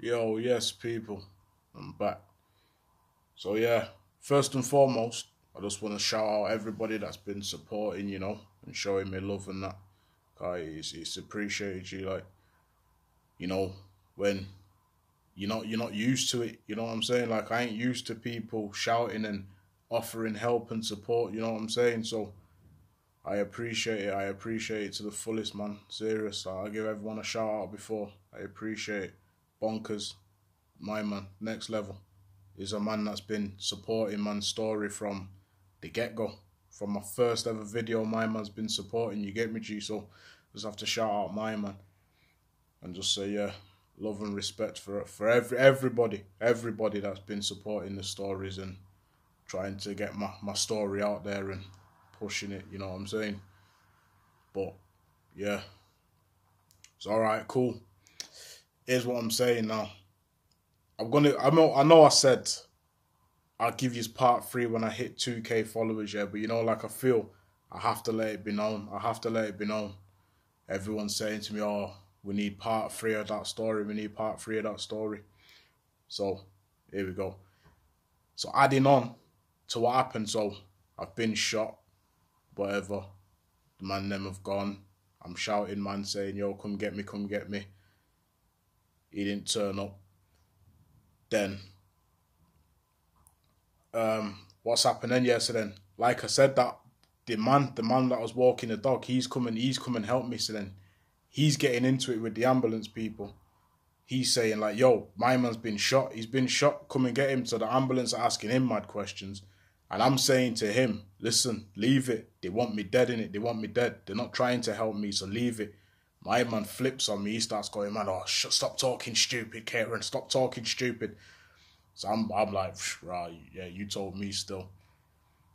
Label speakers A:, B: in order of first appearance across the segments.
A: Yo, yes, people, I'm back. So yeah, first and foremost, I just want to shout out everybody that's been supporting, you know, and showing me love and that. Guys, it's appreciated you like, you know, when you're not you're not used to it. You know what I'm saying? Like I ain't used to people shouting and offering help and support. You know what I'm saying? So I appreciate it. I appreciate it to the fullest, man. Serious. I'll give everyone a shout out before. I appreciate it. Bonkers, my man, next level. Is a man that's been supporting man's story from the get go. From my first ever video, my man's been supporting. You get me, G? So just have to shout out my man and just say, yeah, love and respect for for every everybody, everybody that's been supporting the stories and trying to get my, my story out there and pushing it, you know what I'm saying? But yeah. It's alright, cool. Here's what I'm saying now. I'm gonna I know I know I said I'll give you part three when I hit 2k followers, yeah, but you know, like I feel I have to let it be known. I have to let it be known. Everyone's saying to me, Oh, we need part three of that story, we need part three of that story. So here we go. So adding on to what happened, so I've been shot whatever. The man them have gone. I'm shouting, man, saying, yo, come get me, come get me. He didn't turn up. Then, um, what's happening? Yes, so then, like I said, that the man, the man that was walking the dog, he's coming, he's coming help me. So then, he's getting into it with the ambulance people. He's saying like, yo, my man's been shot. He's been shot. Come and get him. So the ambulance are asking him mad questions. And I'm saying to him, listen, leave it. They want me dead in it. They want me dead. They're not trying to help me, so leave it. My man flips on me. He starts going, man, oh, sh- stop talking stupid, Karen. Stop talking stupid. So I'm, I'm like, right, yeah, you told me still.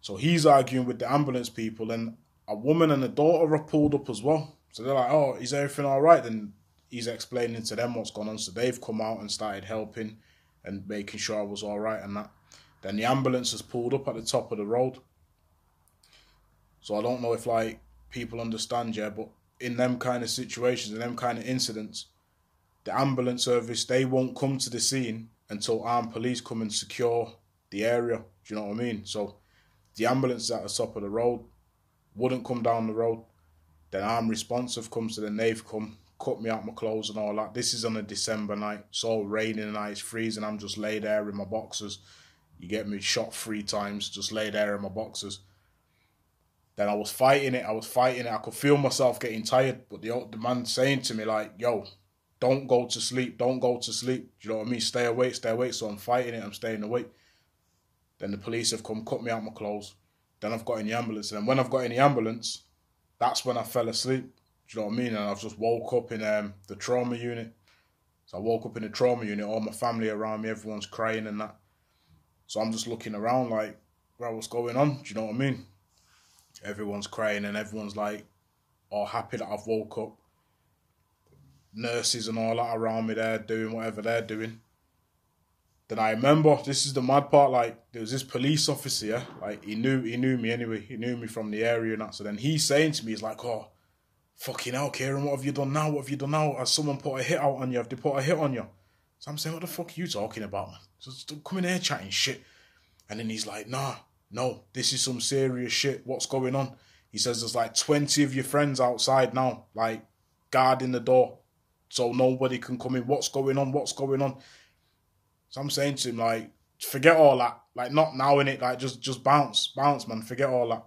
A: So he's arguing with the ambulance people, and a woman and a daughter are pulled up as well. So they're like, oh, is everything all right? Then he's explaining to them what's going on. So they've come out and started helping and making sure I was all right and that. Then the ambulance has pulled up at the top of the road. So I don't know if like people understand, yeah, but in them kind of situations, and them kind of incidents, the ambulance service they won't come to the scene until armed police come and secure the area. Do you know what I mean? So the ambulance at the top of the road wouldn't come down the road. Then armed responsive comes to the they've come, cut me out my clothes and all that. This is on a December night. It's all raining and it's freezing. I'm just laid there in my boxers you get me shot three times, just lay there in my boxes. Then I was fighting it. I was fighting it. I could feel myself getting tired, but the the man saying to me like, "Yo, don't go to sleep. Don't go to sleep." Do you know what I mean? Stay awake. Stay awake. So I'm fighting it. I'm staying awake. Then the police have come, cut me out my clothes. Then I've got in the ambulance, and when I've got in the ambulance, that's when I fell asleep. Do you know what I mean? And I've just woke up in um, the trauma unit. So I woke up in the trauma unit. All my family around me, everyone's crying and that. So I'm just looking around like, bro, what's going on? Do you know what I mean? Everyone's crying and everyone's like, all happy that I've woke up. Nurses and all that around me there doing whatever they're doing. Then I remember this is the mad part. Like there was this police officer, yeah? like he knew he knew me anyway. He knew me from the area and that. So then he's saying to me, he's like, "Oh, fucking hell, Kieran, what have you done now? What have you done now? Has someone put a hit out on you? Have they put a hit on you?" So I'm saying, what the fuck are you talking about, man? Just come in here chatting shit. And then he's like, nah, no, this is some serious shit. What's going on? He says there's like 20 of your friends outside now, like guarding the door so nobody can come in. What's going on? What's going on? So I'm saying to him, like, forget all that. Like, not now in it. Like, just just bounce, bounce, man. Forget all that.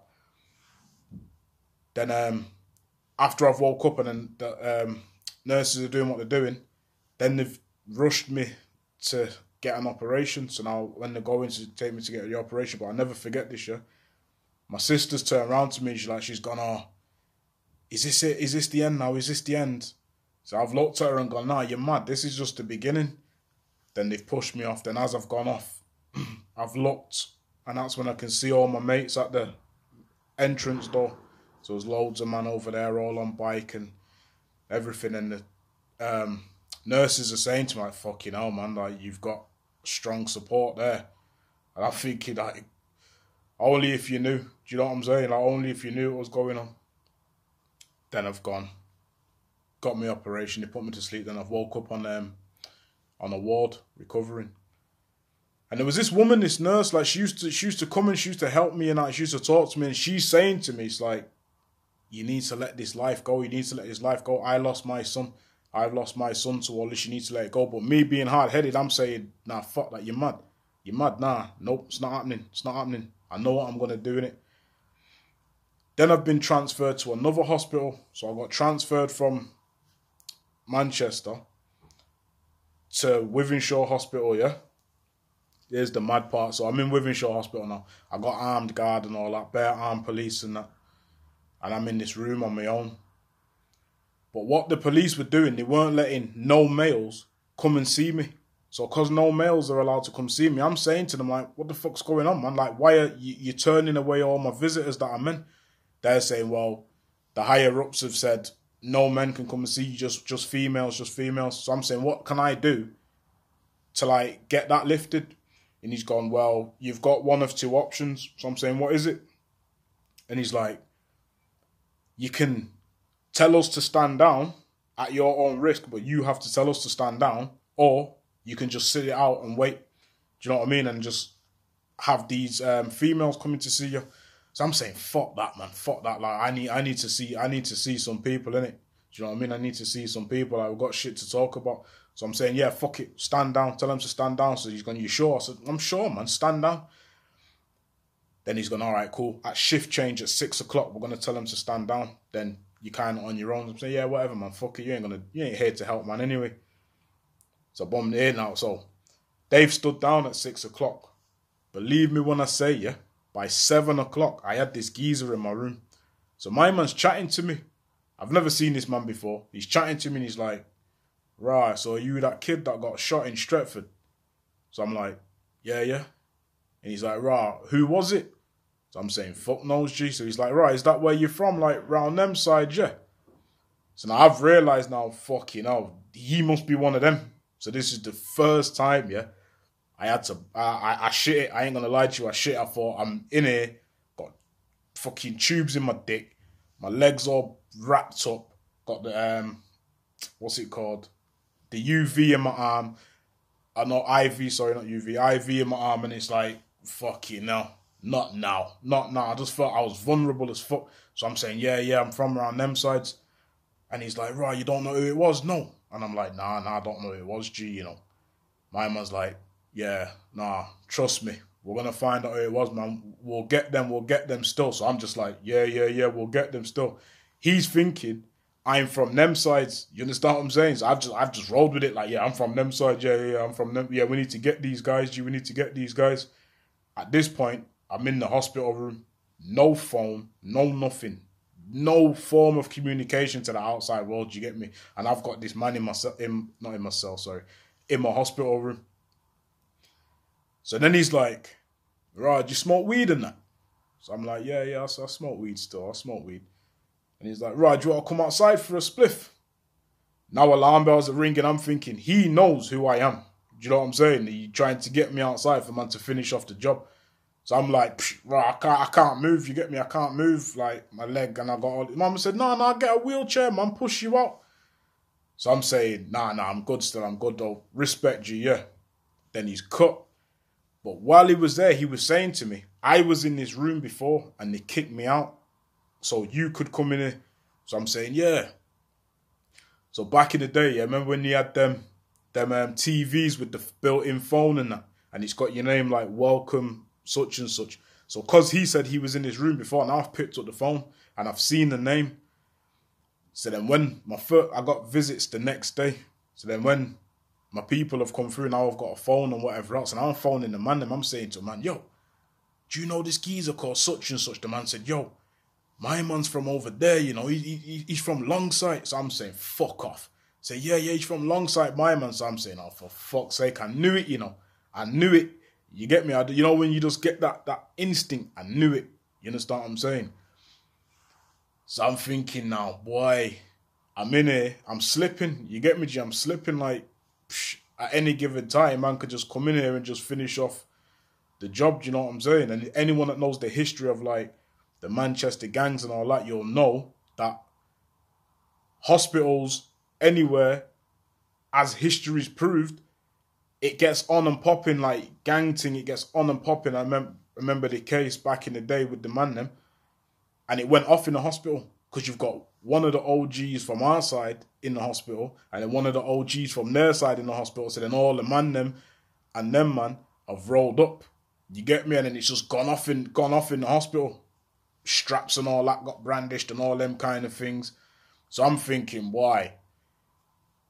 A: Then um, after I've woke up and then the um, nurses are doing what they're doing, then they've rushed me to get an operation. So now when they're going to take me to get the operation, but I'll never forget this year. My sister's turned around to me, she's like, she's gone, oh, is this it? Is this the end now? Is this the end? So I've looked at her and gone, nah, you're mad. This is just the beginning. Then they've pushed me off. Then as I've gone off, I've looked, and that's when I can see all my mates at the entrance door. So there's loads of man over there, all on bike and everything. And the um, nurses are saying to me, like, fucking hell, man, like, you've got strong support there. And I'm thinking, like, only if you knew. Do you know what I'm saying? Like, only if you knew what was going on. Then I've gone. Got me operation. They put me to sleep. Then I've woke up on um, on a ward recovering. And there was this woman, this nurse, like she used to she used to come and she used to help me and like, she used to talk to me and she's saying to me, it's like, you need to let this life go, you need to let this life go. I lost my son. I've lost my son to all this, you need to let it go. But me being hard headed, I'm saying, nah, fuck that, you're mad. You're mad, nah, nope, it's not happening. It's not happening. I know what I'm gonna do in it. Then I've been transferred to another hospital. So I got transferred from Manchester to Wythenshawe Hospital, yeah. Here's the mad part. So I'm in Wythenshawe Hospital now. I got armed guard and all that, bare armed police and that. And I'm in this room on my own. But what the police were doing, they weren't letting no males come and see me. So because no males are allowed to come see me, I'm saying to them like, what the fuck's going on, man? Like, why are you, you turning away all my visitors that I'm in? They're saying, well, the higher ups have said no men can come and see you, just just females, just females. So I'm saying, what can I do to like get that lifted? And he's gone, well, you've got one of two options. So I'm saying, what is it? And he's like, you can tell us to stand down at your own risk, but you have to tell us to stand down, or you can just sit it out and wait. Do you know what I mean? And just have these um, females coming to see you. So I'm saying, fuck that, man. Fuck that. Like, I need, I need to see, I need to see some people in it. Do you know what I mean? I need to see some people. Like, we've got shit to talk about. So I'm saying, yeah, fuck it, stand down. Tell him to stand down. So he's going, you sure? I said, I'm sure, man. Stand down. Then he's going, all right, cool. At shift change at six o'clock, we're gonna tell him to stand down. Then you kind of on your own. I'm saying, yeah, whatever, man. Fuck it, you ain't gonna, you ain't here to help, man. Anyway. So bombed in now. So they've stood down at six o'clock. Believe me when I say, yeah, by seven o'clock, I had this geezer in my room. So my man's chatting to me. I've never seen this man before. He's chatting to me and he's like, right, so you that kid that got shot in Stretford? So I'm like, yeah, yeah. And he's like, right, who was it? So I'm saying, fuck knows, G. So he's like, right, is that where you're from? Like, round them side, yeah. So now I've realised now, fucking hell, he must be one of them. So this is the first time, yeah, I had to, I, I, I shit it. I ain't gonna lie to you. I shit. I thought I'm in here, got fucking tubes in my dick, my legs all wrapped up, got the um, what's it called, the UV in my arm. I uh, know IV, sorry, not UV, IV in my arm, and it's like fucking no, not now, not now. I just felt I was vulnerable as fuck. So I'm saying, yeah, yeah, I'm from around them sides, and he's like, right, you don't know who it was, no, and I'm like, nah, nah, I don't know who it was, G, you know. My man's like, yeah, nah, trust me. We're gonna find out who it was, man. We'll get them, we'll get them still. So I'm just like, yeah, yeah, yeah, we'll get them still. He's thinking I'm from them sides. You understand what I'm saying? So I've just I've just rolled with it, like, yeah, I'm from them sides, yeah, yeah, I'm from them. Yeah, we need to get these guys, G, we need to get these guys. At this point, I'm in the hospital room, no phone, no nothing. No form of communication to the outside world, you get me? And I've got this man in my in not in my cell, sorry, in my hospital room so then he's like, right, you smoke weed and that? So I'm like, yeah, yeah, I, I smoke weed still. I smoke weed. And he's like, right, you want to come outside for a spliff? Now alarm bells are ringing. I'm thinking, he knows who I am. Do you know what I'm saying? He trying to get me outside for man to finish off the job. So I'm like, right, I can't, I can't move. You get me? I can't move like my leg, and I got all. Mama said, no, no, get a wheelchair, man, push you out. So I'm saying, nah, nah, I'm good still. I'm good though. Respect you, yeah. Then he's cut. But while he was there, he was saying to me, I was in this room before and they kicked me out. So you could come in here. So I'm saying, yeah. So back in the day, I remember when you had them them um, TVs with the built-in phone and that, and it's got your name like welcome such and such. So because he said he was in his room before, and I've picked up the phone and I've seen the name. So then when my first, I got visits the next day. So then when my people have come through now I've got a phone and whatever else, and I'm phoning the man and I'm saying to the man, yo, do you know this geezer called such and such? The man said, yo, my man's from over there, you know, he, he, he's from Longsight. So I'm saying, fuck off. Say, yeah, yeah, he's from Longsight, my man. So I'm saying, oh, for fuck's sake, I knew it, you know. I knew it. You get me? I, you know, when you just get that, that instinct, I knew it. You understand what I'm saying? So I'm thinking now, boy, I'm in here, I'm slipping. You get me, G? I'm slipping like at any given time, man could just come in here and just finish off the job. Do you know what I'm saying? And anyone that knows the history of like the Manchester gangs and all that, you'll know that hospitals anywhere, as history's proved, it gets on and popping like gang thing. It gets on and popping. I remember remember the case back in the day with the man them, and it went off in the hospital because you've got one of the OGs from our side in the hospital, and then one of the OGs from their side in the hospital. So then all the man them and them man have rolled up. You get me? And then it's just gone off in gone off in the hospital. Straps and all that got brandished and all them kind of things. So I'm thinking, why?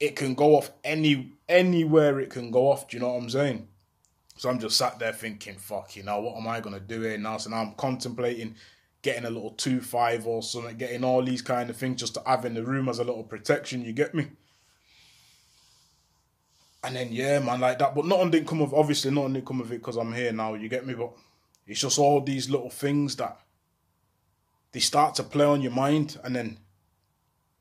A: It can go off any anywhere it can go off, do you know what I'm saying? So I'm just sat there thinking, fuck, you know, what am I gonna do here now? So now I'm contemplating getting a little two five or something, getting all these kind of things just to have in the room as a little protection, you get me? And then yeah, man, like that. But nothing didn't come of obviously nothing didn't come of it because I'm here now, you get me? But it's just all these little things that they start to play on your mind and then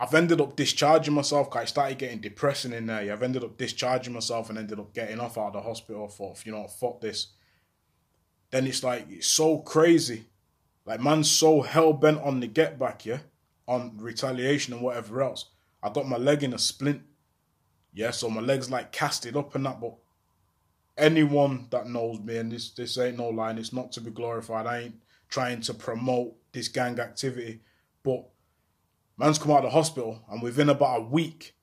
A: I've ended up discharging myself because I started getting depressing in there. I've ended up discharging myself and ended up getting off out of the hospital for, you know, fuck this. Then it's like, it's so crazy. Like, man's so hell bent on the get back, yeah? On retaliation and whatever else. I got my leg in a splint. Yeah, so my leg's like casted up and that, but anyone that knows me, and this this ain't no line, it's not to be glorified. I ain't trying to promote this gang activity, but man's come out of the hospital, and within about a week,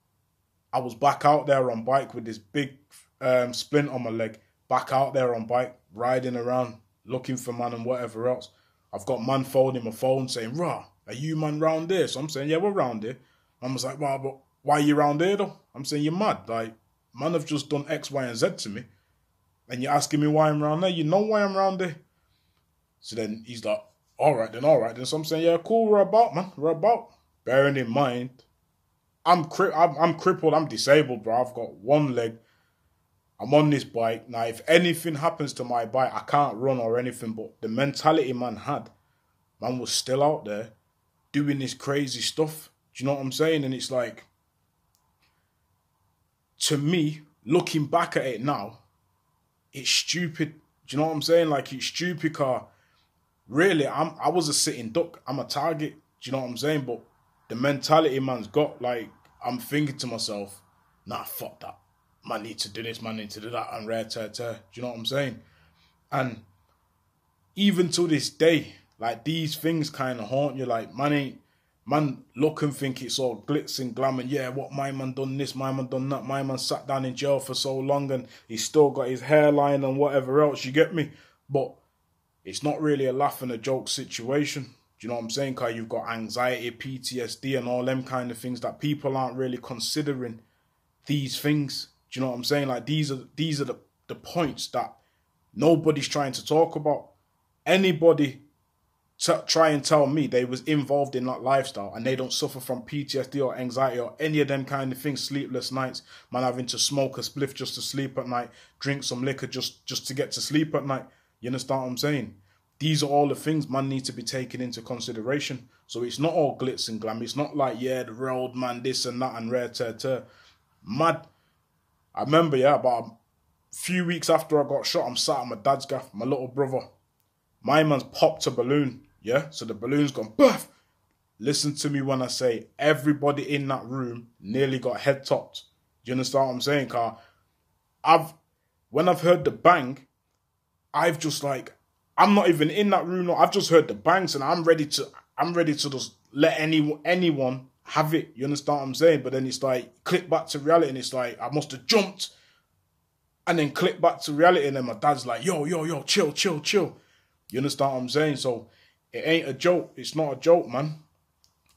A: I was back out there on bike with this big um, splint on my leg, back out there on bike, riding around, looking for man and whatever else. I've got man phoning my phone saying, "Rah, are you man round here?" So I'm saying, "Yeah, we're round here." I was like, "Well, but why are you round here though?" I'm saying, "You're mad. Like, man have just done X, Y, and Z to me, and you're asking me why I'm round there. You know why I'm round there." So then he's like, "All right, then, all right, then." So I'm saying, "Yeah, cool. We're about, man. We're about." Bearing in mind, I'm cri- I'm, I'm crippled. I'm disabled, bro. I've got one leg. I'm on this bike now. If anything happens to my bike, I can't run or anything. But the mentality man had, man was still out there doing this crazy stuff. Do you know what I'm saying? And it's like, to me, looking back at it now, it's stupid. Do you know what I'm saying? Like it's stupid car. Really, I'm I was a sitting duck. I'm a target. Do you know what I'm saying? But the mentality man's got, like, I'm thinking to myself, nah, fuck that. Man need to do this, man need to do that, and rare tear tear. Do you know what I'm saying? And even to this day, like these things kind of haunt you. Like man ain't man look and think it's all glitz and glam and yeah, what my man done this, my man done that, my man sat down in jail for so long and he's still got his hairline and whatever else. You get me? But it's not really a laugh and a joke situation. Do you know what I'm saying? Because you've got anxiety, PTSD, and all them kind of things that people aren't really considering these things. Do you know what I'm saying? Like these are these are the, the points that nobody's trying to talk about. Anybody t- try and tell me they was involved in that lifestyle and they don't suffer from PTSD or anxiety or any of them kind of things, sleepless nights, man having to smoke a spliff just to sleep at night, drink some liquor just just to get to sleep at night. You understand what I'm saying? These are all the things man need to be taken into consideration. So it's not all glitz and glam. It's not like, yeah, the road man, this and that and rare tear tear. Mad. I remember, yeah, about a few weeks after I got shot, I'm sat at my dad's gaff, my little brother. My man's popped a balloon, yeah? So the balloon's gone, buff. Listen to me when I say everybody in that room nearly got head topped. You understand what I'm saying, Car? I've when I've heard the bang, I've just like I'm not even in that room. I've just heard the bangs, and I'm ready to. I'm ready to just let any anyone have it. You understand what I'm saying? But then it's like click back to reality, and it's like I must have jumped, and then click back to reality, and then my dad's like, "Yo, yo, yo, chill, chill, chill." You understand what I'm saying? So it ain't a joke. It's not a joke, man.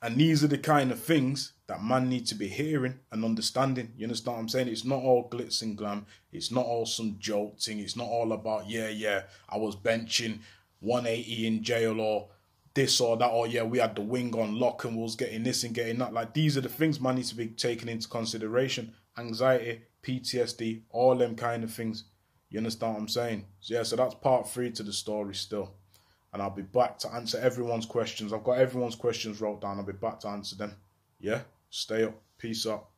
A: And these are the kind of things that man need to be hearing and understanding. You understand what I'm saying? It's not all glitz and glam. It's not all some jolting. It's not all about, yeah, yeah, I was benching 180 in jail or this or that, or yeah, we had the wing on lock and was getting this and getting that. Like these are the things man needs to be taken into consideration. Anxiety, PTSD, all them kind of things. You understand what I'm saying? So yeah, so that's part three to the story still and I'll be back to answer everyone's questions. I've got everyone's questions wrote down. I'll be back to answer them. Yeah? Stay up. Peace out.